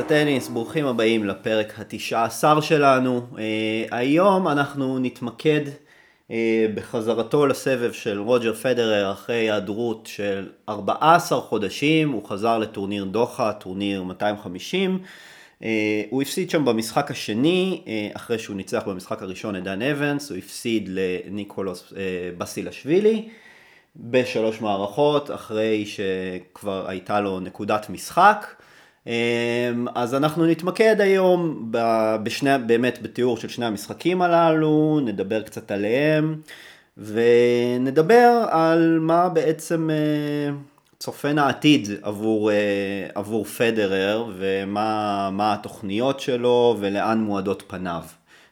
הטניס, ברוכים הבאים לפרק התשעה עשר שלנו. אה, היום אנחנו נתמקד אה, בחזרתו לסבב של רוג'ר פדרר אחרי היעדרות של 14 חודשים, הוא חזר לטורניר דוחא, טורניר 250. אה, הוא הפסיד שם במשחק השני, אה, אחרי שהוא ניצח במשחק הראשון את דן אבנס, הוא הפסיד לניקולוז אה, בסילשווילי. בשלוש מערכות, אחרי שכבר הייתה לו נקודת משחק. אמ, אז אנחנו נתמקד היום בשני, באמת בתיאור של שני המשחקים הללו, נדבר קצת עליהם, ונדבר על מה בעצם אה, צופן העתיד עבור, אה, עבור פדרר, ומה התוכניות שלו, ולאן מועדות פניו.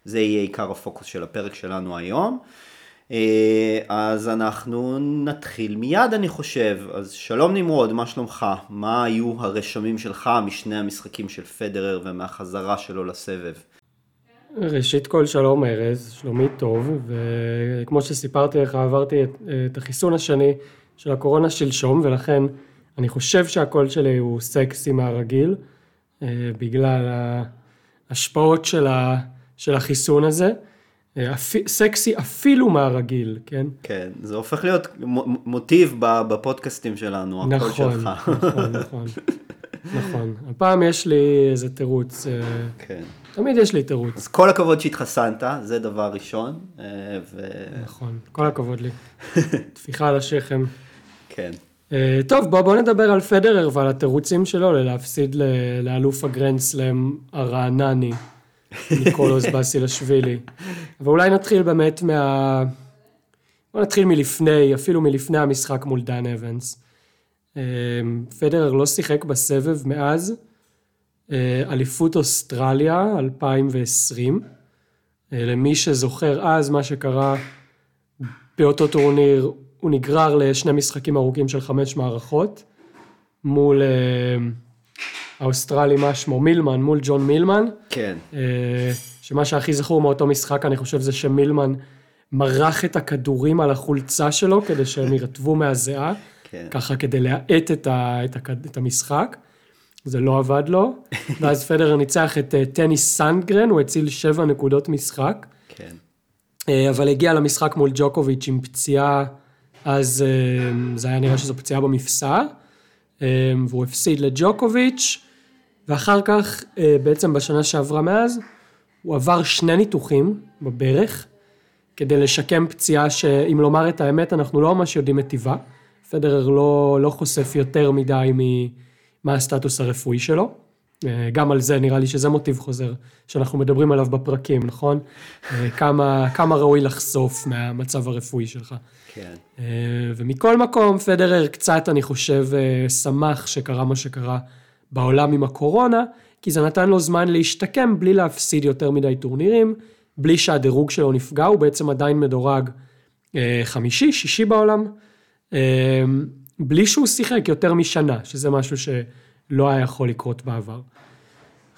זה יהיה עיקר הפוקוס של הפרק שלנו היום. אה, אז אנחנו נתחיל מיד אני חושב. אז שלום נמרוד, מה שלומך? מה היו הרשמים שלך משני המשחקים של פדרר ומהחזרה שלו לסבב? ראשית כל שלום ארז, שלומי טוב, וכמו שסיפרתי לך עברתי את, את החיסון השני של הקורונה שלשום, ולכן אני חושב שהקול שלי הוא סקסי מהרגיל, אה, בגלל ההשפעות של, ה, של החיסון הזה. סקסי אפילו מהרגיל, כן? כן, זה הופך להיות מוטיב בפודקאסטים שלנו, הקול נכון, שלך. נכון, נכון, נכון. הפעם יש לי איזה תירוץ. אה, כן. תמיד יש לי תירוץ. אז כל הכבוד שהתחסנת, זה דבר ראשון. אה, ו... נכון, כל הכבוד לי. טפיחה על השכם. כן. אה, טוב, בוא, בוא נדבר על פדרר ועל התירוצים שלו ללהפסיד לאלוף הגרנדסלאם הרענני. ניקולוס באסילשווילי. אבל אולי נתחיל באמת מה... בוא נתחיל מלפני, אפילו מלפני המשחק מול דן אבנס. אה, פדרר לא שיחק בסבב מאז אה, אליפות אוסטרליה 2020. אה, למי שזוכר אז מה שקרה באותו טורניר, הוא נגרר לשני משחקים ארוכים של חמש מערכות מול האוסטרלי, מה שמו? מילמן, מול ג'ון מילמן. כן. אה, שמה שהכי זכור מאותו משחק, אני חושב, זה שמילמן מרח את הכדורים על החולצה שלו כדי שהם ירטבו מהזיעה. כן. ככה כדי להאט את, ה, את, ה, את המשחק. זה לא עבד לו. ואז פדרר ניצח את אה, טניס סנדגרן, הוא הציל שבע נקודות משחק. כן. אה, אבל הגיע למשחק מול ג'וקוביץ' עם פציעה, אז זה היה נראה שזו פציעה במפסע. והוא הפסיד לג'וקוביץ'. ואחר כך, אה, בעצם בשנה שעברה מאז, הוא עבר שני ניתוחים בברך, כדי לשקם פציעה שאם לומר את האמת, אנחנו לא ממש יודעים את טיבה. פדרר לא, לא חושף יותר מדי ממה הסטטוס הרפואי שלו. אה, גם על זה נראה לי שזה מוטיב חוזר שאנחנו מדברים עליו בפרקים, נכון? אה, כמה, כמה ראוי לחשוף מהמצב הרפואי שלך. כן. ומכל מקום, פדרר קצת, אני חושב, שמח שקרה מה שקרה בעולם עם הקורונה, כי זה נתן לו זמן להשתקם בלי להפסיד יותר מדי טורנירים, בלי שהדירוג שלו נפגע, הוא בעצם עדיין מדורג אה, חמישי, שישי בעולם, אה, בלי שהוא שיחק יותר משנה, שזה משהו שלא היה יכול לקרות בעבר.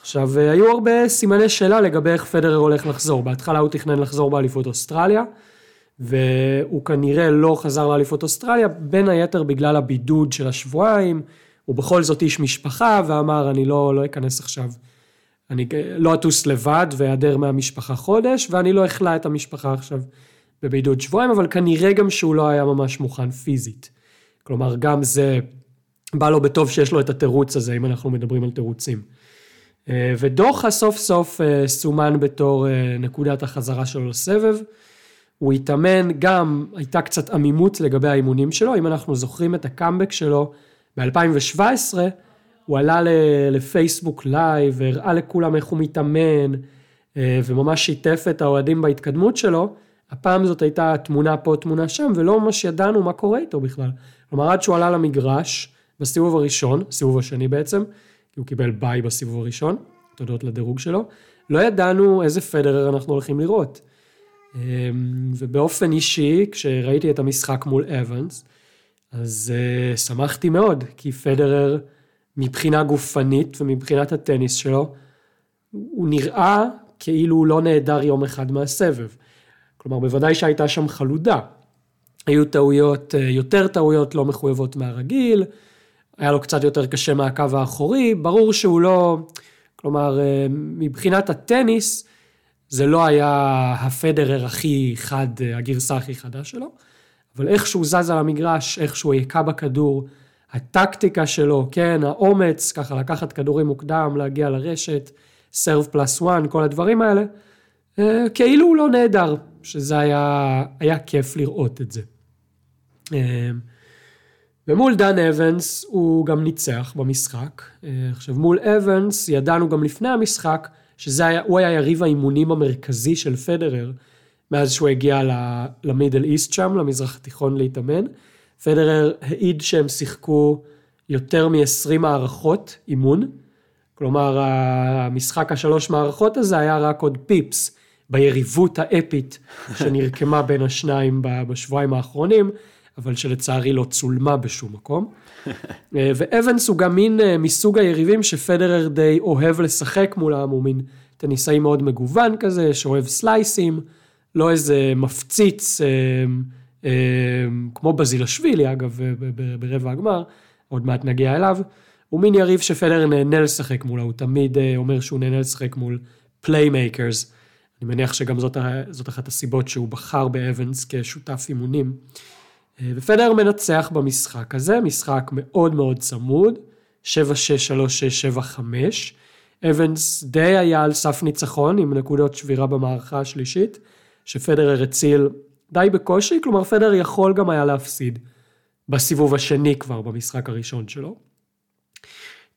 עכשיו, אה, היו הרבה סימני שאלה לגבי איך פדרר הולך לחזור. בהתחלה הוא תכנן לחזור באליפות אוסטרליה, והוא כנראה לא חזר לאליפות אוסטרליה, בין היתר בגלל הבידוד של השבועיים, הוא בכל זאת איש משפחה, ואמר, אני לא, לא אכנס עכשיו, אני לא אטוס לבד ואיעדר מהמשפחה חודש, ואני לא אכלא את המשפחה עכשיו בבידוד שבועיים, אבל כנראה גם שהוא לא היה ממש מוכן פיזית. כלומר, גם זה בא לו בטוב שיש לו את התירוץ הזה, אם אנחנו מדברים על תירוצים. אה, ודוחה סוף סוף אה, סומן בתור אה, נקודת החזרה שלו לסבב. הוא התאמן, גם הייתה קצת עמימות לגבי האימונים שלו, אם אנחנו זוכרים את הקאמבק שלו ב-2017 הוא עלה לפייסבוק live והראה לכולם איך הוא מתאמן אה, וממש שיתף את האוהדים בהתקדמות שלו. הפעם זאת הייתה תמונה פה, תמונה שם, ולא ממש ידענו מה קורה איתו בכלל. כלומר, עד שהוא עלה למגרש, בסיבוב הראשון, סיבוב השני בעצם, כי הוא קיבל ביי בסיבוב הראשון, תודות לדירוג שלו, לא ידענו איזה פדרר אנחנו הולכים לראות. אה, ובאופן אישי, כשראיתי את המשחק מול אבנס, אז uh, שמחתי מאוד, כי פדרר מבחינה גופנית ומבחינת הטניס שלו, הוא נראה כאילו הוא לא נעדר יום אחד מהסבב. כלומר, בוודאי שהייתה שם חלודה. היו טעויות, uh, יותר טעויות לא מחויבות מהרגיל, היה לו קצת יותר קשה מהקו האחורי, ברור שהוא לא, כלומר, מבחינת הטניס, זה לא היה הפדרר הכי חד, הגרסה הכי חדה שלו, אבל איך שהוא זז על המגרש, איך שהוא היכה בכדור, הטקטיקה שלו, כן, האומץ, ככה לקחת כדורים מוקדם, להגיע לרשת, סרב פלאס וואן, כל הדברים האלה, אה, כאילו הוא לא נהדר, שזה היה, היה כיף לראות את זה. אה, ומול דן אבנס הוא גם ניצח במשחק. אה, עכשיו מול אבנס ידענו גם לפני המשחק שזה היה, היה יריב האימונים המרכזי של פדרר מאז שהוא הגיע למידל איסט שם, למזרח התיכון להתאמן. פדרר העיד שהם שיחקו יותר מ-20 מערכות אימון, כלומר המשחק השלוש מערכות הזה היה רק עוד פיפס ביריבות האפית שנרקמה בין השניים בשבועיים האחרונים, אבל שלצערי לא צולמה בשום מקום. ואבנס הוא גם מין אה, מסוג היריבים שפדרר די אוהב לשחק מולם, הוא מין טניסאי מאוד מגוון כזה, שאוהב סלייסים, לא איזה מפציץ. אה, אמ, כמו בסילשווילי אגב ברבע הגמר, עוד מעט נגיע אליו, הוא מין יריב שפדרר נהנה לשחק מולו, הוא תמיד אה, אומר שהוא נהנה לשחק מול playmakers. אני מניח שגם זאת, זאת אחת הסיבות שהוא בחר באבנס כשותף אימונים. אה, ופדרר מנצח במשחק הזה, משחק מאוד מאוד צמוד, 7-6, 3-6, 7-5. אבנס די היה על סף ניצחון עם נקודות שבירה במערכה השלישית, שפדרר הציל די בקושי, כלומר פדר יכול גם היה להפסיד בסיבוב השני כבר במשחק הראשון שלו.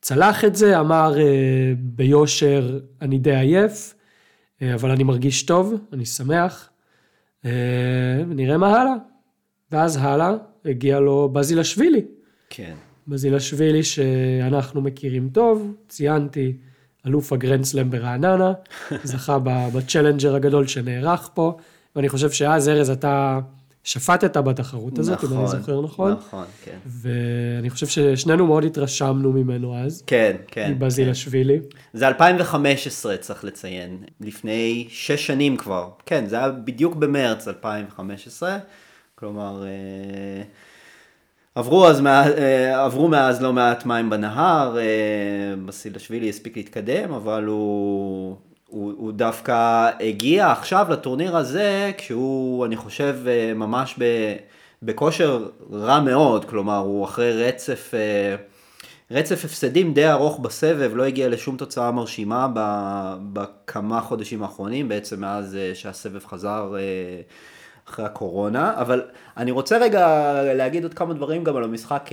צלח את זה, אמר אה, ביושר, אני די עייף, אה, אבל אני מרגיש טוב, אני שמח, אה, נראה מה הלאה. ואז הלאה הגיע לו בזילשווילי. כן. בזילשווילי שאנחנו מכירים טוב, ציינתי, אלוף הגרנדסלאם ברעננה, זכה בצ'לנג'ר הגדול שנערך פה. ואני חושב שאז, ארז, אתה שפטת בתחרות הזאת, נכון, אם אני נכון, זוכר נכון. נכון, כן. ואני חושב ששנינו מאוד התרשמנו ממנו אז. כן, כן. מבזילשווילי. כן. זה 2015, צריך לציין. לפני שש שנים כבר. כן, זה היה בדיוק במרץ 2015. כלומר... אה, עברו, אז, אה, עברו מאז לא מעט מים בנהר, אה, בסילשווילי הספיק להתקדם, אבל הוא הוא, הוא דווקא הגיע עכשיו לטורניר הזה, כשהוא, אני חושב, אה, ממש ב, בכושר רע מאוד, כלומר, הוא אחרי רצף, רצף הפסדים די ארוך בסבב, לא הגיע לשום תוצאה מרשימה בכמה חודשים האחרונים, בעצם מאז שהסבב חזר אחרי הקורונה, אבל אני רוצה רגע להגיד עוד כמה דברים גם על המשחק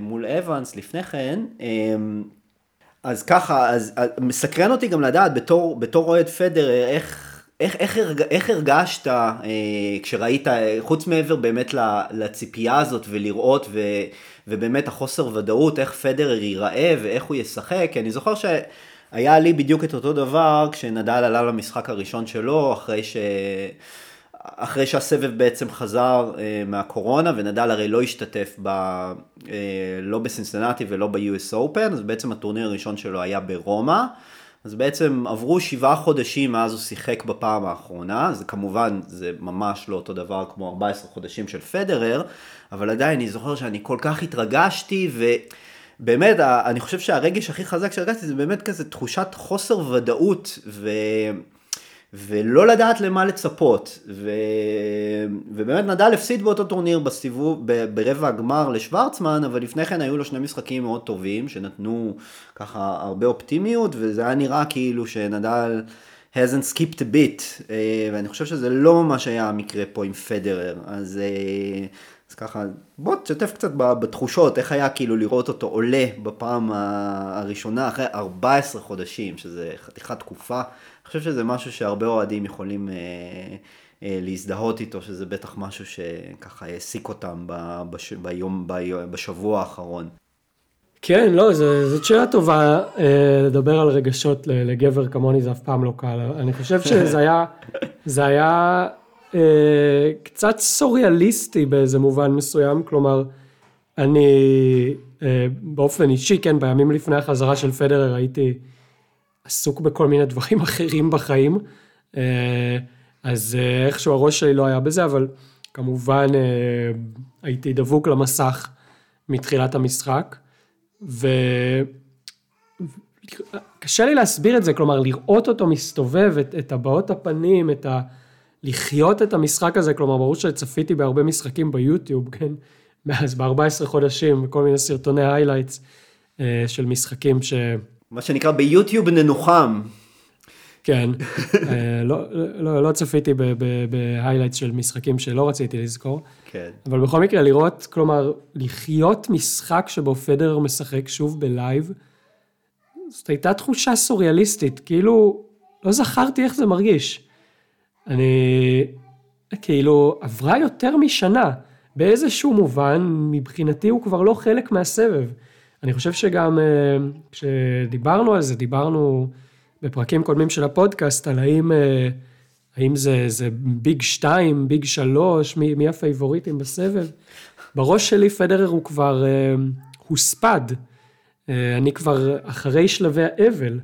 מול אבנס לפני כן. אז ככה, אז, אז מסקרן אותי גם לדעת בתור, בתור אוהד פדר, איך, איך, איך, הרג, איך הרגשת אה, כשראית, חוץ מעבר באמת לציפייה הזאת ולראות ו, ובאמת החוסר ודאות, איך פדר ייראה ואיך הוא ישחק, כי אני זוכר שהיה לי בדיוק את אותו דבר כשנדל עלה למשחק הראשון שלו, אחרי ש... אחרי שהסבב בעצם חזר אה, מהקורונה, ונדל הרי לא השתתף ב, אה, לא בסינסטנטי ולא ב-US Open, אז בעצם הטורניר הראשון שלו היה ברומא. אז בעצם עברו שבעה חודשים מאז הוא שיחק בפעם האחרונה, זה כמובן, זה ממש לא אותו דבר כמו 14 חודשים של פדרר, אבל עדיין אני זוכר שאני כל כך התרגשתי, ובאמת, אני חושב שהרגש הכי חזק שהרגשתי זה באמת כזה תחושת חוסר ודאות, ו... ולא לדעת למה לצפות. ו... ובאמת נדל הפסיד באותו טורניר בסיבוב. ברבע הגמר לשוורצמן, אבל לפני כן היו לו שני משחקים מאוד טובים, שנתנו ככה הרבה אופטימיות, וזה היה נראה כאילו שנדל hasn't skipped a bit, אה, ואני חושב שזה לא מה שהיה המקרה פה עם פדרר, אז... אה, אז ככה, בוא תשתף קצת בתחושות, איך היה כאילו לראות אותו עולה בפעם הראשונה אחרי 14 חודשים, שזה חתיכת תקופה. חושב שזה משהו שהרבה אוהדים יכולים אה, אה, להזדהות איתו, שזה בטח משהו שככה העסיק אותם בש, ביום, בשבוע האחרון. כן, לא, זאת שאלה טובה אה, לדבר על רגשות לגבר כמוני, זה אף פעם לא קל. אני חושב שזה היה, זה היה אה, קצת סוריאליסטי באיזה מובן מסוים, כלומר, אני אה, באופן אישי, כן, בימים לפני החזרה של פדרר הייתי עסוק בכל מיני דברים אחרים בחיים, אה, אז אה, איכשהו הראש שלי לא היה בזה, אבל כמובן אה, הייתי דבוק למסך מתחילת המשחק. וקשה לי להסביר את זה, כלומר לראות אותו מסתובב, את, את הבעות הפנים, את ה... לחיות את המשחק הזה, כלומר ברור שצפיתי בהרבה משחקים ביוטיוב, כן? מאז ב-14 חודשים, כל מיני סרטוני highlights של משחקים ש... מה שנקרא ביוטיוב ננוחם. כן, אה, לא, לא, לא צפיתי ב highlights של משחקים שלא רציתי לזכור, כן. אבל בכל מקרה לראות, כלומר, לחיות משחק שבו פדרר משחק שוב ב live, זאת הייתה תחושה סוריאליסטית, כאילו, לא זכרתי איך זה מרגיש. אני, כאילו, עברה יותר משנה. באיזשהו מובן, מבחינתי הוא כבר לא חלק מהסבב. אני חושב שגם אה, כשדיברנו על זה, דיברנו בפרקים קודמים של הפודקאסט, על האם, אה, האם זה, זה big 2, big 3, מי, מי הפייבוריטים בסבב. בראש שלי פדרר הוא כבר אה, הוספד. אני כבר אחרי שלבי האבל,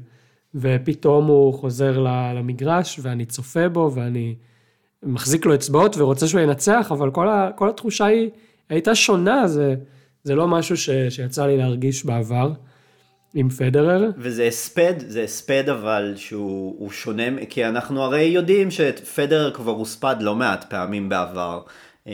ופתאום הוא חוזר למגרש, ואני צופה בו, ואני... מחזיק לו אצבעות ורוצה שהוא ינצח, אבל כל, ה, כל התחושה היא הייתה שונה, זה, זה לא משהו ש, שיצא לי להרגיש בעבר עם פדרר. וזה הספד, זה הספד אבל שהוא שונה, כי אנחנו הרי יודעים שפדרר כבר הוספד לא מעט פעמים בעבר. אה,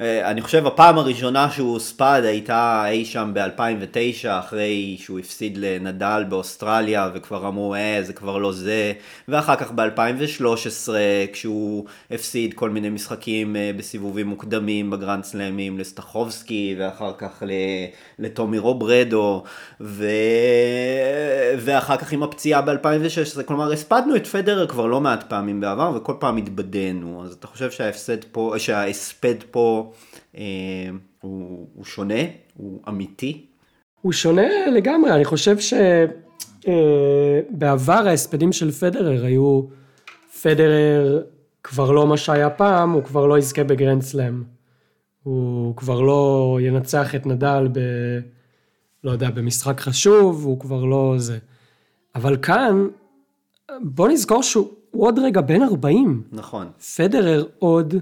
אה, אני חושב הפעם הראשונה שהוא הוספד הייתה אי שם ב-2009 אחרי שהוא הפסיד לנדל באוסטרליה וכבר אמרו אה זה כבר לא זה. ואחר כך ב-2013 כשהוא הפסיד כל מיני משחקים אה, בסיבובים מוקדמים בגרנד סלאמים לסטחובסקי ואחר כך לטומי רוברדו ו... ואחר כך עם הפציעה ב-2016 כלומר הספדנו את פדרר כבר לא מעט פעמים בעבר וכל פעם התבדינו. אז אתה חושב שההפסד ההפסד פה, שההספד פה אה, הוא, הוא שונה, הוא אמיתי? הוא שונה לגמרי, אני חושב שבעבר אה, ההספדים של פדרר היו, פדרר כבר לא מה שהיה פעם, הוא כבר לא יזכה בגרנד סלאם. הוא כבר לא ינצח את נדל ב... לא יודע, במשחק חשוב, הוא כבר לא זה. אבל כאן, בוא נזכור שהוא עוד רגע בן 40. נכון. פדרר עוד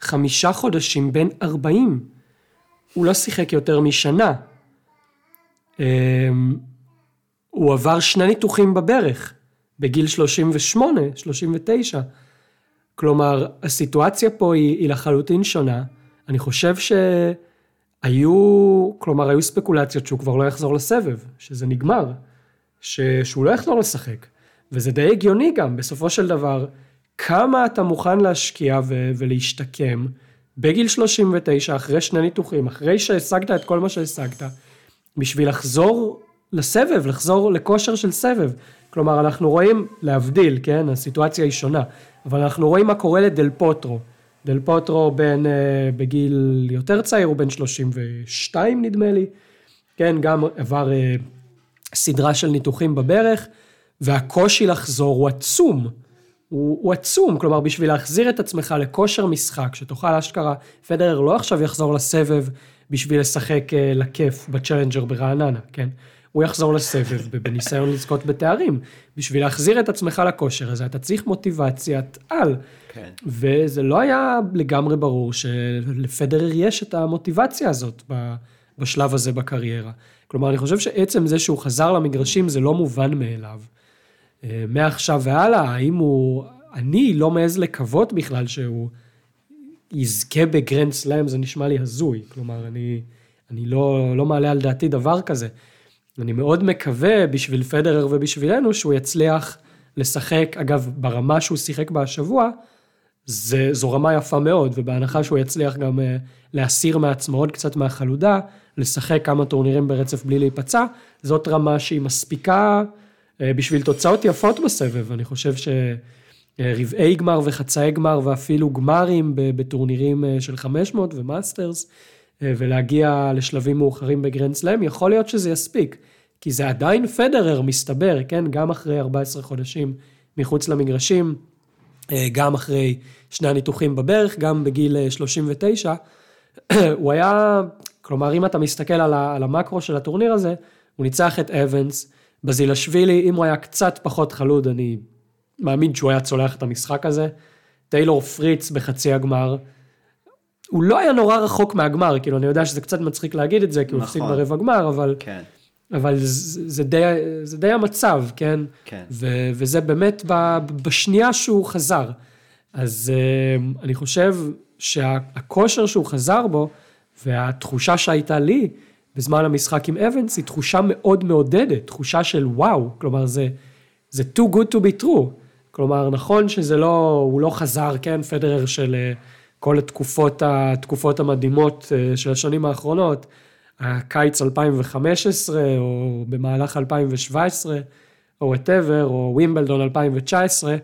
חמישה חודשים בן 40. הוא לא שיחק יותר משנה. אמ, הוא עבר שני ניתוחים בברך, בגיל 38, 39. כלומר, הסיטואציה פה היא, היא לחלוטין שונה. אני חושב שהיו, כלומר, היו ספקולציות שהוא כבר לא יחזור לסבב, שזה נגמר, ש, שהוא לא יחזור לשחק. וזה די הגיוני גם, בסופו של דבר, כמה אתה מוכן להשקיע ו- ולהשתקם בגיל 39, אחרי שני ניתוחים, אחרי שהשגת את כל מה שהשגת, בשביל לחזור לסבב, לחזור לכושר של סבב. כלומר, אנחנו רואים, להבדיל, כן, הסיטואציה היא שונה, אבל אנחנו רואים מה קורה לדל פוטרו. דל פוטרו בין, uh, בגיל יותר צעיר, הוא בן 32 נדמה לי, כן, גם עבר uh, סדרה של ניתוחים בברך, והקושי לחזור הוא עצום. הוא, הוא עצום, כלומר בשביל להחזיר את עצמך לכושר משחק, שתוכל אשכרה, פדרר לא עכשיו יחזור לסבב בשביל לשחק uh, לכיף בצ'לנג'ר ברעננה, כן? הוא יחזור לסבב בניסיון לזכות בתארים. בשביל להחזיר את עצמך לכושר הזה, אתה צריך מוטיבציית על. כן. וזה לא היה לגמרי ברור שלפדרר יש את המוטיבציה הזאת בשלב הזה בקריירה. כלומר, אני חושב שעצם זה שהוא חזר למגרשים זה לא מובן מאליו. אה, מעכשיו והלאה, האם הוא... אני לא מעז לקוות בכלל שהוא יזכה בגרנד סלאם, זה נשמע לי הזוי. כלומר, אני, אני לא, לא מעלה על דעתי דבר כזה. אני מאוד מקווה בשביל פדרר ובשבילנו שהוא יצליח לשחק, אגב, ברמה שהוא שיחק בה השבוע, זה, זו רמה יפה מאוד, ובהנחה שהוא יצליח גם uh, להסיר מעצמו עוד קצת מהחלודה, לשחק כמה טורנירים ברצף בלי להיפצע, זאת רמה שהיא מספיקה בשביל תוצאות יפות בסבב, אני חושב שרבעי גמר וחצאי גמר ואפילו גמרים בטורנירים אה, של 500 ומאסטרס, אה, ולהגיע לשלבים מאוחרים בגרנד סלאם, יכול להיות שזה יספיק. כי זה עדיין פדרר, מסתבר, כן? גם אחרי 14 חודשים מחוץ למגרשים, גם אחרי שני הניתוחים בברך, גם בגיל 39, הוא היה, כלומר, אם אתה מסתכל על המקרו של הטורניר הזה, הוא ניצח את אבנס, בזילשווילי, אם הוא היה קצת פחות חלוד, אני מאמין שהוא היה צולח את המשחק הזה. טיילור פריץ בחצי הגמר, הוא לא היה נורא רחוק מהגמר, כאילו, אני יודע שזה קצת מצחיק להגיד את זה, כי הוא הפסיד נכון. ברבע גמר, אבל, כן. אבל זה, זה, די, זה די המצב, כן? כן. ו, וזה באמת ב, בשנייה שהוא חזר. אז אה, אני חושב שהכושר שהוא חזר בו, והתחושה שהייתה לי בזמן המשחק עם אבנס, היא תחושה מאוד מעודדת, תחושה של וואו, כלומר זה, זה too good to be true. כלומר, נכון שזה לא, הוא לא חזר, כן, פדרר של אה, כל התקופות, התקופות המדהימות אה, של השנים האחרונות, הקיץ 2015, או במהלך 2017, או whatever, או ווימבלדון 2019,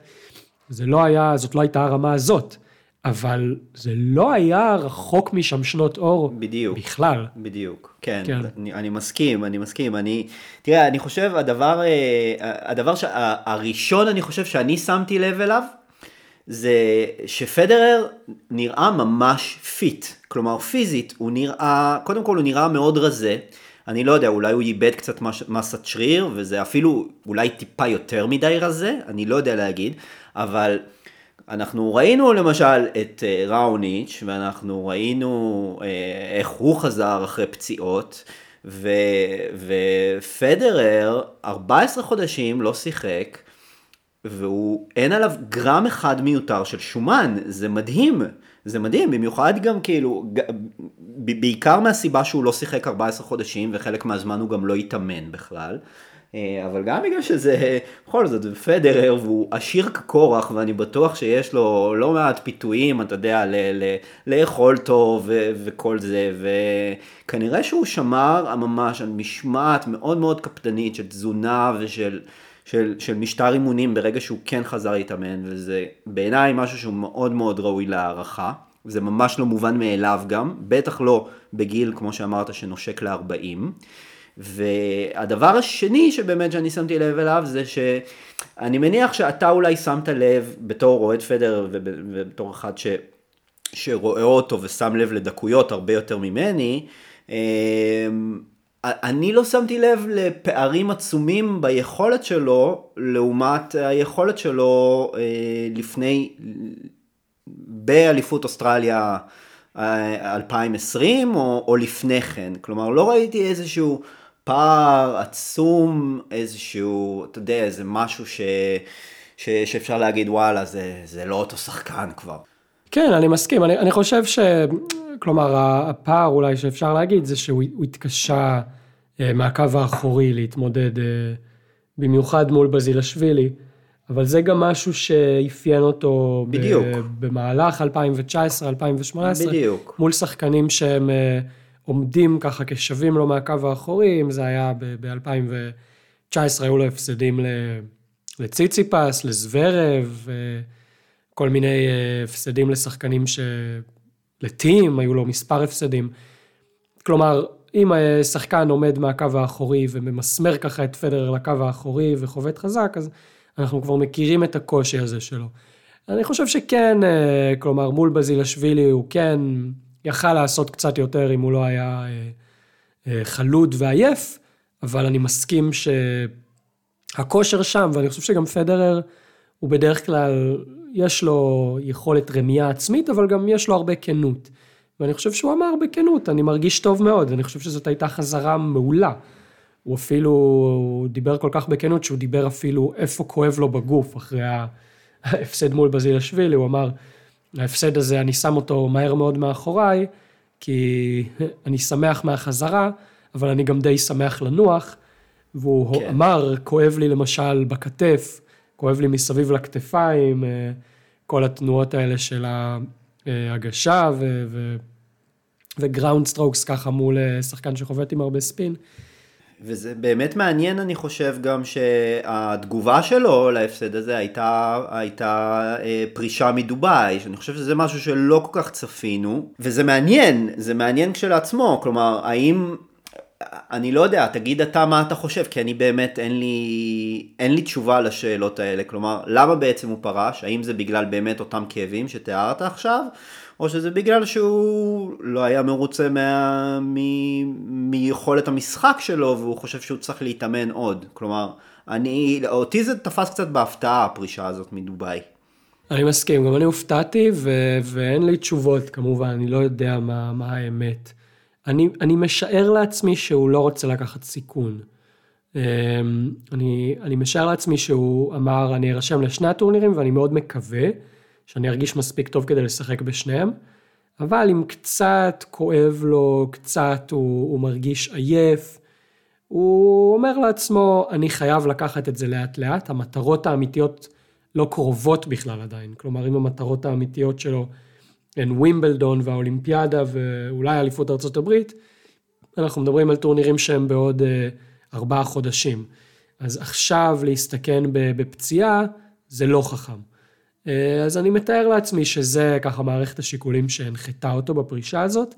זה לא היה, זאת לא הייתה הרמה הזאת, אבל זה לא היה רחוק משם שנות אור בדיוק. בכלל. בדיוק, כן, כן. אני, אני מסכים, אני מסכים, אני, תראה, אני חושב, הדבר, אה, הדבר ש, הראשון, אני חושב שאני שמתי לב אליו, זה שפדרר נראה ממש פיט, כלומר פיזית, הוא נראה, קודם כל הוא נראה מאוד רזה, אני לא יודע, אולי הוא איבד קצת מש- מסת שריר, וזה אפילו אולי טיפה יותר מדי רזה, אני לא יודע להגיד, אבל אנחנו ראינו למשל את אה, ראוניץ', ואנחנו ראינו אה, איך הוא חזר אחרי פציעות, ו, ופדרר 14 חודשים לא שיחק, והוא, אין עליו גרם אחד מיותר של שומן, זה מדהים, זה מדהים, במיוחד גם כאילו, בעיקר מהסיבה שהוא לא שיחק 14 חודשים, וחלק מהזמן הוא גם לא התאמן בכלל. אה, אבל גם בגלל שזה, בכל זאת, פדרר והוא עשיר כקורח ואני בטוח שיש לו לא מעט פיתויים, אתה יודע, ל- ל- לאכול טוב ו- וכל זה, וכנראה שהוא שמר ממש על משמעת מאוד מאוד קפדנית של תזונה ושל של, של משטר אימונים ברגע שהוא כן חזר להתאמן, וזה בעיניי משהו שהוא מאוד מאוד ראוי להערכה. זה ממש לא מובן מאליו גם, בטח לא בגיל, כמו שאמרת, שנושק ל-40. והדבר השני שבאמת שאני שמתי לב אליו זה שאני מניח שאתה אולי שמת לב בתור אוהד פדר ובתור אחד ש... שרואה אותו ושם לב לדקויות הרבה יותר ממני, אמ, אני לא שמתי לב לפערים עצומים ביכולת שלו לעומת היכולת שלו אה, לפני, באליפות אוסטרליה אה, 2020 או, או לפני כן. כלומר, לא ראיתי איזשהו פער עצום, איזשהו, אתה יודע, איזה משהו ש, ש, שאפשר להגיד, וואלה, זה, זה לא אותו שחקן כבר. כן, אני מסכים. אני, אני חושב ש... כלומר, הפער אולי שאפשר להגיד זה שהוא הוא התקשה אה, מהקו האחורי להתמודד אה, במיוחד מול בזילשווילי, אבל זה גם משהו שאפיין אותו ב- בדיוק. במהלך 2019-2018, בדיוק. מול שחקנים שהם אה, עומדים ככה כשווים לו מהקו האחורי, אם זה היה ב-2019, היו לו הפסדים לציציפס, לזוורב, אה, כל מיני אה, הפסדים לשחקנים ש... לטים, היו לו מספר הפסדים. כלומר, אם אה, שחקן עומד מהקו האחורי וממסמר ככה את פדרר לקו האחורי וחובט חזק, אז אנחנו כבר מכירים את הקושי הזה שלו. אני חושב שכן, כלומר, מול בזילשווילי הוא כן יכל לעשות קצת יותר אם הוא לא היה אה, אה, חלוד ועייף, אבל אני מסכים שהכושר שם, ואני חושב שגם פדרר הוא בדרך כלל, יש לו יכולת רמייה עצמית, אבל גם יש לו הרבה כנות. ואני חושב שהוא אמר בכנות, אני מרגיש טוב מאוד, אני חושב שזאת הייתה חזרה מעולה. הוא אפילו דיבר כל כך בכנות, שהוא דיבר אפילו איפה כואב לו בגוף אחרי ההפסד מול בזילשווילי, הוא אמר, ההפסד הזה, אני שם אותו מהר מאוד מאחוריי, כי אני שמח מהחזרה, אבל אני גם די שמח לנוח. והוא כן. אמר, כואב לי למשל בכתף, כואב לי מסביב לכתפיים, אה, כל התנועות האלה של ההגשה ו- ו- ו ground strokes ככה מול אה, שחקן שחובט עם הרבה ספין. וזה באמת מעניין, אני חושב, גם שהתגובה שלו להפסד הזה הייתה, הייתה אה, פרישה מדובאי, שאני חושב שזה משהו שלא כל כך צפינו, וזה מעניין, זה מעניין כשלעצמו, כלומר, האם, אני לא יודע, תגיד אתה מה אתה חושב, כי אני באמת, אין לי, אין לי תשובה לשאלות האלה, כלומר, למה בעצם הוא פרש? האם זה בגלל באמת אותם כאבים שתיארת עכשיו? או שזה בגלל שהוא לא היה מרוצה מה... מ... מיכולת המשחק שלו והוא חושב שהוא צריך להתאמן עוד. כלומר, אני, אותי זה תפס קצת בהפתעה הפרישה הזאת מדובאי. אני מסכים, גם אני הופתעתי ו- ואין לי תשובות כמובן, אני לא יודע מה, מה האמת. אני, אני משער לעצמי שהוא לא רוצה לקחת סיכון. אמ, אני, אני משער לעצמי שהוא אמר, אני ארשם לשני הטורנירים ואני מאוד מקווה שאני ארגיש מספיק טוב כדי לשחק בשניהם, אבל אם קצת כואב לו, קצת הוא, הוא מרגיש עייף, הוא אומר לעצמו, אני חייב לקחת את זה לאט לאט, המטרות האמיתיות לא קרובות בכלל עדיין. כלומר, אם המטרות האמיתיות שלו הן ווימבלדון והאולימפיאדה ואולי אליפות ארה"ב, אנחנו מדברים על טורנירים שהם בעוד uh, ארבעה חודשים. אז עכשיו להסתכן בפציעה זה לא חכם. Uh, אז אני מתאר לעצמי שזה ככה מערכת השיקולים שהנחתה אותו בפרישה הזאת.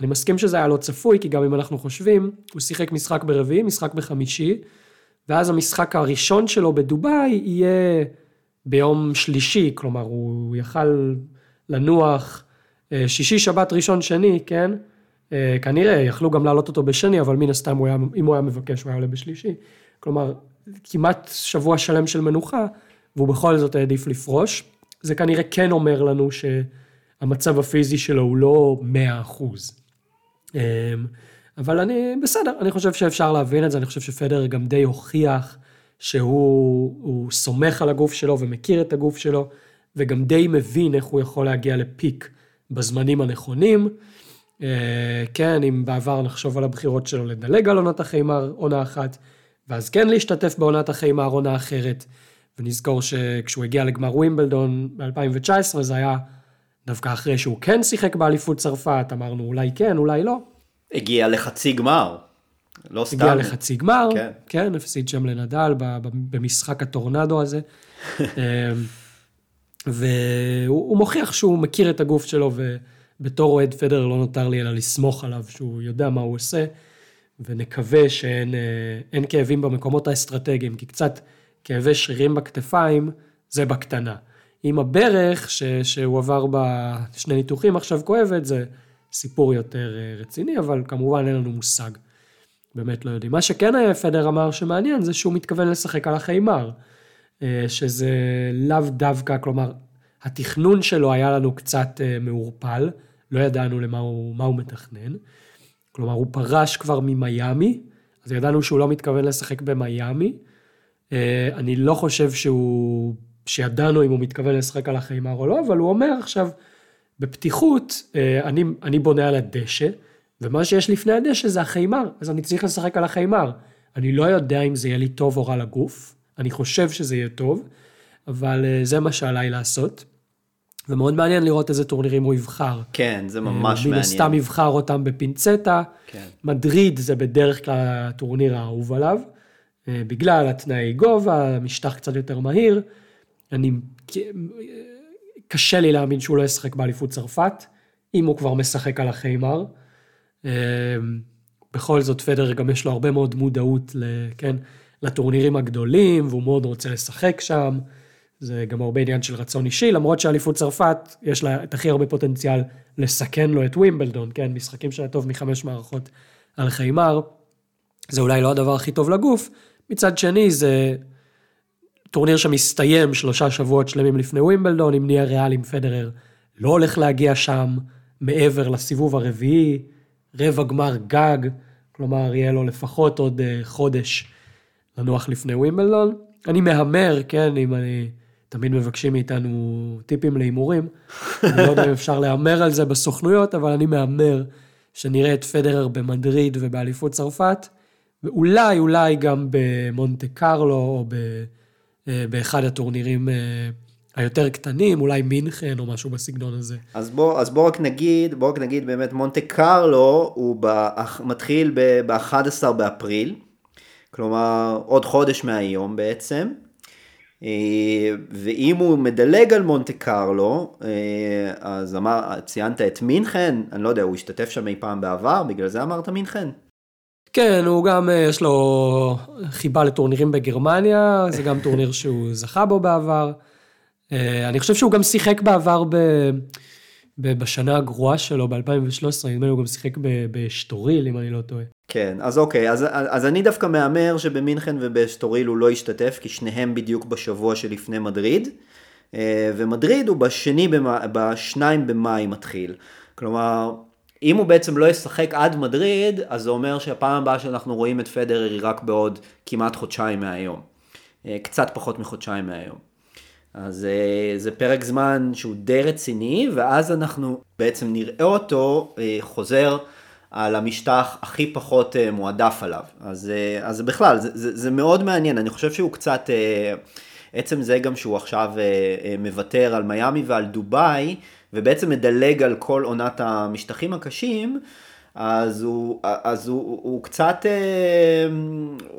אני מסכים שזה היה לא צפוי, כי גם אם אנחנו חושבים, הוא שיחק משחק ברביעי, משחק בחמישי, ואז המשחק הראשון שלו בדובאי יהיה ביום שלישי, כלומר הוא יכל לנוח אה, שישי, שבת, ראשון, שני, כן? אה, כנראה יכלו גם להעלות אותו בשני, אבל מן הסתם הוא היה, אם הוא היה מבקש הוא היה עולה בשלישי. כלומר, כמעט שבוע שלם של מנוחה, והוא בכל זאת העדיף לפרוש. זה כנראה כן אומר לנו שהמצב הפיזי שלו הוא לא מאה אחוז. אמ, אבל אני, בסדר, אני חושב שאפשר להבין את זה, אני חושב שפדר גם די הוכיח שהוא סומך על הגוף שלו ומכיר את הגוף שלו, וגם די מבין איך הוא יכול להגיע לפיק בזמנים הנכונים. אה, כן, אם בעבר נחשוב על הבחירות שלו לדלג על עונת החיימר עונה אחת, ואז כן להשתתף בעונת החיימר עונה אחרת. ונזכור שכשהוא הגיע לגמר ווימבלדון ב-2019 זה היה דווקא אחרי שהוא כן שיחק באליפות צרפת, אמרנו אולי כן, אולי לא. הגיע לחצי גמר. לא סתם. הגיע לחצי גמר, כן, כן הפסיד שם לנדל במשחק הטורנדו הזה. אמ, והוא מוכיח שהוא מכיר את הגוף שלו, ובתור אוהד פדר לא נותר לי אלא לסמוך עליו שהוא יודע מה הוא עושה, ונקווה שאין אה, כאבים במקומות האסטרטגיים, כי קצת כאבי שרירים בכתפיים, זה בקטנה. עם הברך, ש, שהוא עבר בשני ניתוחים עכשיו כואבת, זה סיפור יותר אה, רציני, אבל כמובן אין לנו מושג. באמת לא יודעים. מה שכן היה פדר אמר שמעניין, זה שהוא מתכוון לשחק על החיימר. אה, שזה לאו דווקא, כלומר, התכנון שלו היה לנו קצת אה, מעורפל, לא ידענו למה הוא, הוא מתכנן. כלומר, הוא פרש כבר ממיאמי, אז ידענו שהוא לא מתכוון לשחק במיאמי. אני לא חושב שהוא שידענו אם הוא מתכוון לשחק על החיימר או לא, אבל הוא אומר עכשיו, בפתיחות, אה, אני, אני בונה על הדשא, ומה שיש לפני הדשא זה החיימר, אז אני צריך לשחק על החיימר. אני לא יודע אם זה יהיה לי טוב או רע לגוף, אני חושב שזה יהיה טוב, אבל אה, זה מה שעליי לעשות. ומאוד מעניין לראות איזה טורנירים הוא יבחר. כן, זה ממש מעניין. מן הסתם יבחר אותם בפינצטה. כן. מדריד זה בדרך כלל הטורניר האהוב עליו, אה, בגלל התנאי גובה, משטח קצת יותר מהיר. אני, קשה לי להאמין שהוא לא ישחק באליפות צרפת, אם הוא כבר משחק על החיימר. אמ, בכל זאת, פדר גם יש לו הרבה מאוד מודעות, כן, לטורנירים הגדולים, והוא מאוד רוצה לשחק שם. זה גם הרבה עניין של רצון אישי, למרות שאליפות צרפת, יש לה את הכי הרבה פוטנציאל לסכן לו את ווימבלדון, כן, משחקים שהיה טוב מחמש מערכות על חיימר. זה אולי לא הדבר הכי טוב לגוף. מצד שני, זה טורניר שמסתיים שלושה שבועות שלמים לפני ווימבלדון, אם נהיה ריאל עם פדרר, לא הולך להגיע שם מעבר לסיבוב הרביעי, רבע גמר גג, כלומר יהיה לו לפחות עוד אה, חודש לנוח לפני ווימבלדון. אני מהמר, כן, אם אני... תמיד מבקשים מאיתנו טיפים להימורים. אני לא יודע אם אפשר להמר על זה בסוכנויות, אבל אני מהמר שנראה את פדרר במדריד ובאליפות צרפת, ואולי, אולי גם במונטה קרלו או ב... אה, באחד הטורנירים אה, היותר קטנים, אולי מינכן או משהו בסגנון הזה. אז בוא, אז בוא רק נגיד, בוא רק נגיד באמת מונטה קרלו הוא ב, מתחיל ב-11 באפריל, כלומר עוד חודש מהיום בעצם, אה, ואם הוא מדלג על מונטה קרלו, אז אמר, ציינת את מינכן, אני לא יודע, הוא השתתף שם אי פעם בעבר, בגלל זה אמרת מינכן? כן, הוא גם, אה, יש לו חיבה לטורנירים בגרמניה, זה גם טורניר שהוא זכה בו בעבר. אה, אני חושב שהוא גם שיחק בעבר ב... בשנה הגרועה שלו, ב-2013, נדמה לי הוא גם שיחק בשטוריל, אם אני לא טועה. כן, אז אוקיי, אז, אז אני דווקא מהמר שבמינכן ובשטוריל הוא לא השתתף, כי שניהם בדיוק בשבוע שלפני מדריד. ומדריד הוא בשני, בשניים במאי מתחיל. כלומר, אם הוא בעצם לא ישחק עד מדריד, אז זה אומר שהפעם הבאה שאנחנו רואים את פדרר היא רק בעוד כמעט חודשיים מהיום. קצת פחות מחודשיים מהיום. אז זה פרק זמן שהוא די רציני, ואז אנחנו בעצם נראה אותו חוזר על המשטח הכי פחות מועדף עליו. אז, אז בכלל, זה, זה, זה מאוד מעניין, אני חושב שהוא קצת, עצם זה גם שהוא עכשיו מוותר על מיאמי ועל דובאי, ובעצם מדלג על כל עונת המשטחים הקשים, אז הוא, אז הוא, הוא, קצת,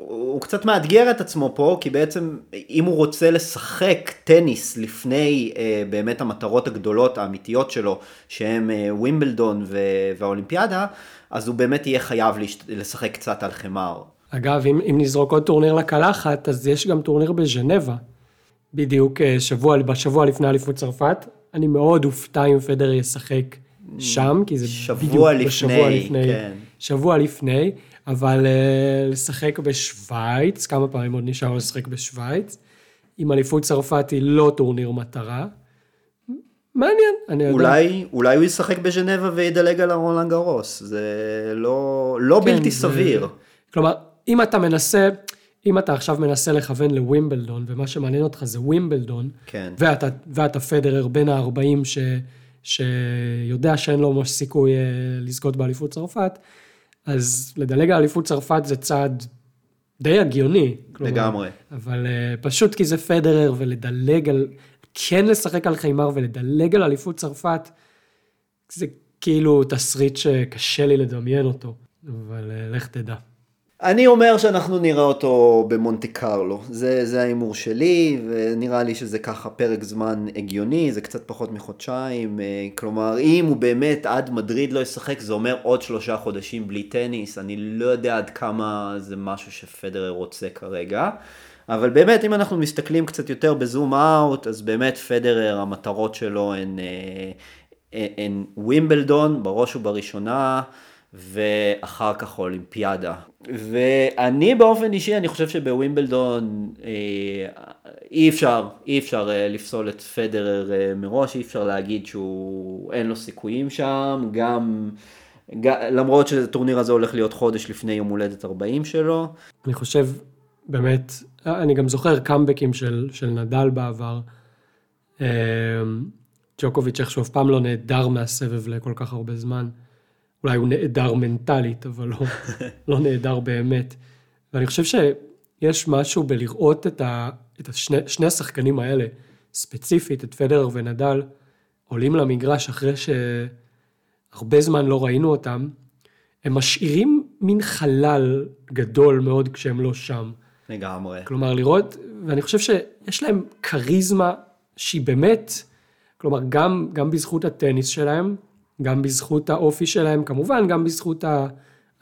הוא קצת מאתגר את עצמו פה, כי בעצם אם הוא רוצה לשחק טניס לפני באמת המטרות הגדולות האמיתיות שלו, שהם ווימבלדון והאולימפיאדה, אז הוא באמת יהיה חייב לשחק קצת על חמר. אגב, אם, אם נזרוק עוד טורניר לקלחת, אז יש גם טורניר בז'נבה. בדיוק שבוע, בשבוע לפני אליפות צרפת. אני מאוד אופתע אם פדרר ישחק שם, כי זה שבוע בדיוק לפני, בשבוע לפני. כן. שבוע לפני, אבל אה, לשחק בשוויץ, כמה פעמים עוד נשאר לשחק בשוויץ. עם אליפות צרפת היא לא טורניר מטרה. מעניין, אני יודע. אולי, אולי הוא ישחק בז'נבה וידלג על הרולנד גארוס, זה לא, לא כן, בלתי זה- סביר. כלומר, אם אתה מנסה, אם אתה עכשיו מנסה לכוון לווימבלדון, ומה שמעניין אותך זה ווימבלדון, כן. ואתה, ואתה פדרר בין ה-40 ש, שיודע שאין לו ממש סיכוי אה, לזכות באליפות צרפת, אז לדלג על אליפות צרפת זה צעד די הגיוני. כלומר, לגמרי. אבל אה, פשוט כי זה פדרר, ולדלג על, כן לשחק על חיימר ולדלג על אליפות צרפת, זה כאילו תסריט שקשה לי לדמיין אותו, אבל אה, לך תדע. אני אומר שאנחנו נראה אותו במונטה קרלו, זה, ההימור שלי, ונראה לי שזה ככה פרק זמן הגיוני, זה קצת פחות מחודשיים, אה, כלומר אם הוא באמת עד מדריד לא ישחק, זה אומר עוד שלושה חודשים בלי טניס, אני לא יודע עד כמה זה משהו שפדרר רוצה כרגע. אבל באמת, אם אנחנו מסתכלים קצת יותר בזום אאוט, אז באמת פדרר, המטרות שלו הן, אה, הן ווימבלדון בראש ובראשונה, ואחר כך אולימפיאדה. ואני באופן אישי, אני חושב שבווימבלדון אה, אי אפשר, אי אפשר אה, לפסול את פדרר אה, מראש, אי אפשר להגיד שהוא, אין לו סיכויים שם, גם... ג- למרות שהטורניר הזה הולך להיות חודש לפני יום הולדת 40 שלו, אני חושב, באמת, אני גם זוכר קאמבקים של, של נדל בעבר. ג'וקוביץ' איכשהו אף פעם לא נעדר מהסבב לכל כך הרבה זמן. אולי הוא נעדר מנטלית, אבל לא, לא נעדר באמת. ואני חושב שיש משהו בלראות את, ה, את השני, שני השחקנים האלה, ספציפית, את פדרר ונדל, עולים למגרש אחרי שהרבה זמן לא ראינו אותם, הם משאירים מין חלל גדול מאוד כשהם לא שם. לגמרי. כלומר, לראות, ואני חושב שיש להם כריזמה שהיא באמת, כלומר, גם, גם בזכות הטניס שלהם, גם בזכות האופי שלהם, כמובן, גם בזכות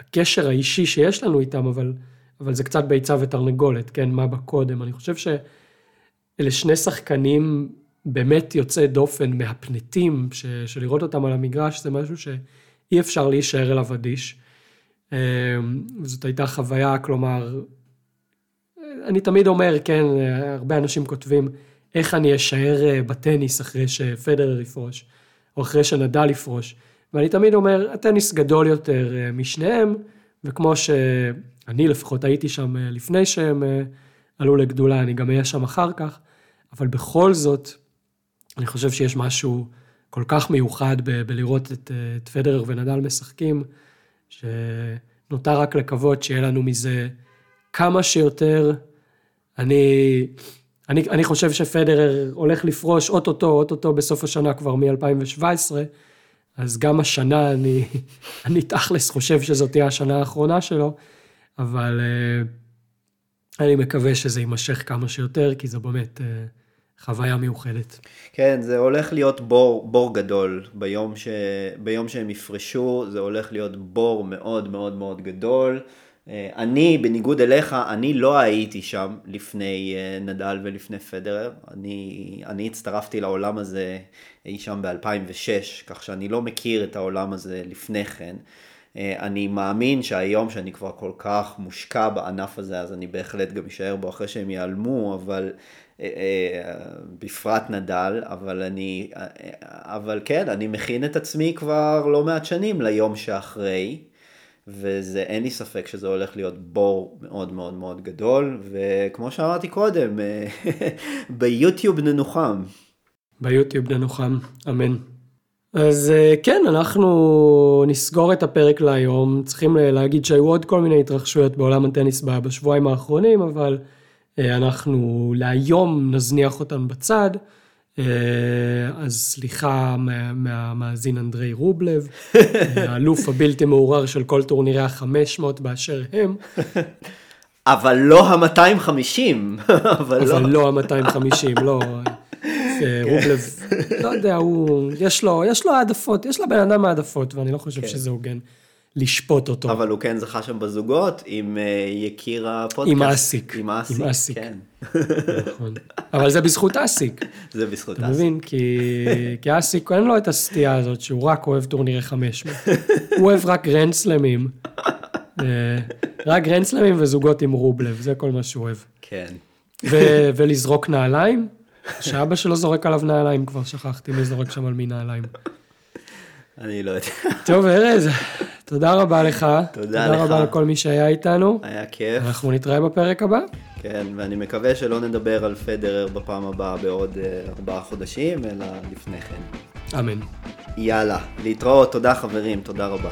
הקשר האישי שיש לנו איתם, אבל, אבל זה קצת ביצה ותרנגולת, כן, מה בקודם. אני חושב שאלה שני שחקנים באמת יוצאי דופן, מהפנטים, ש, שלראות אותם על המגרש זה משהו שאי אפשר להישאר אליו אדיש. אה, זאת הייתה חוויה, כלומר, אני תמיד אומר, כן, הרבה אנשים כותבים, איך אני אשאר אה, בטניס אחרי שפדרר יפרוש, או אחרי שנדל יפרוש. ואני תמיד אומר, הטניס גדול יותר אה, משניהם, וכמו שאני לפחות הייתי שם אה, לפני שהם אה, עלו לגדולה, אני גם אהיה שם אחר כך, אבל בכל זאת, אני חושב שיש משהו כל כך מיוחד ב- בלראות את, את פדרר ונדל משחקים, שנותר רק לקוות שיהיה לנו מזה כמה שיותר. אני, אני, אני חושב שפדרר הולך לפרוש אוטוטו, אוטוטו בסוף השנה כבר מ-2017, אז גם השנה אני, אני תכלס חושב שזאת תהיה השנה האחרונה שלו, אבל uh, אני מקווה שזה יימשך כמה שיותר, כי זו באמת uh, חוויה מיוחדת. כן, זה הולך להיות בור, בור גדול. ביום, ש... ביום שהם יפרשו, זה הולך להיות בור מאוד מאוד מאוד גדול. אה, אני, בניגוד אליך, אני לא הייתי שם לפני אה, נדל ולפני פדרר. אני, אני הצטרפתי לעולם הזה אי שם ב-2006, כך שאני לא מכיר את העולם הזה לפני כן. אני מאמין שהיום שאני כבר כל כך מושקע בענף הזה, אז אני בהחלט גם אשאר בו אחרי שהם ייעלמו, אבל בפרט נדל, אבל אני, אבל כן, אני מכין את עצמי כבר לא מעט שנים ליום שאחרי. וזה, אין לי ספק שזה הולך להיות בור מאוד מאוד מאוד גדול, וכמו שאמרתי קודם, ביוטיוב ננוחם. ביוטיוב ננוחם, אמן. אז אה, כן, אנחנו נסגור את הפרק להיום. צריכים להגיד שהיו עוד כל מיני התרחשויות בעולם הטניס בשבועיים האחרונים, אבל אה, אנחנו להיום נזניח אותן בצד. אה, אז סליחה מהמאזין אנדרי רובלב, האלוף הבלתי מעורר של כל טורנירי החמש מאות באשר הם. אבל לא ה-250. אבל לא, לא ה-250, לא. אה, רובלב, לא יודע, הוא, יש לו, יש לו העדפות, יש לבן אדם העדפות, ואני לא חושב כן. שזה הוגן. לשפוט אותו. אבל הוא כן זכה שם בזוגות עם אה, יקיר הפודקאסט. עם אסיק. עם אסיק, עם אסיק. כן. נכון. אבל זה בזכות אסיק. זה בזכות אסיק. אתה מבין? כי, כי אסיק אין לו את הסטייה הזאת שהוא רק אוהב טורנירי 500. הוא אוהב רק גרנדסלמים. אה, רק גרנדסלמים וזוגות עם רובלב, זה כל מה שהוא אוהב. כן. ו- ולזרוק נעליים, שאבא שלו זורק עליו נעליים, כבר שכחתי מי זורק שם על מי נעליים. אני לא יודע. טוב, ארז, תודה רבה לך. תודה לך. תודה רבה לכל מי שהיה איתנו. היה כיף. אנחנו נתראה בפרק הבא. כן, ואני מקווה שלא נדבר על פדרר בפעם הבאה בעוד uh, ארבעה חודשים, אלא לפני כן. אמן. יאללה, להתראות, תודה חברים, תודה רבה.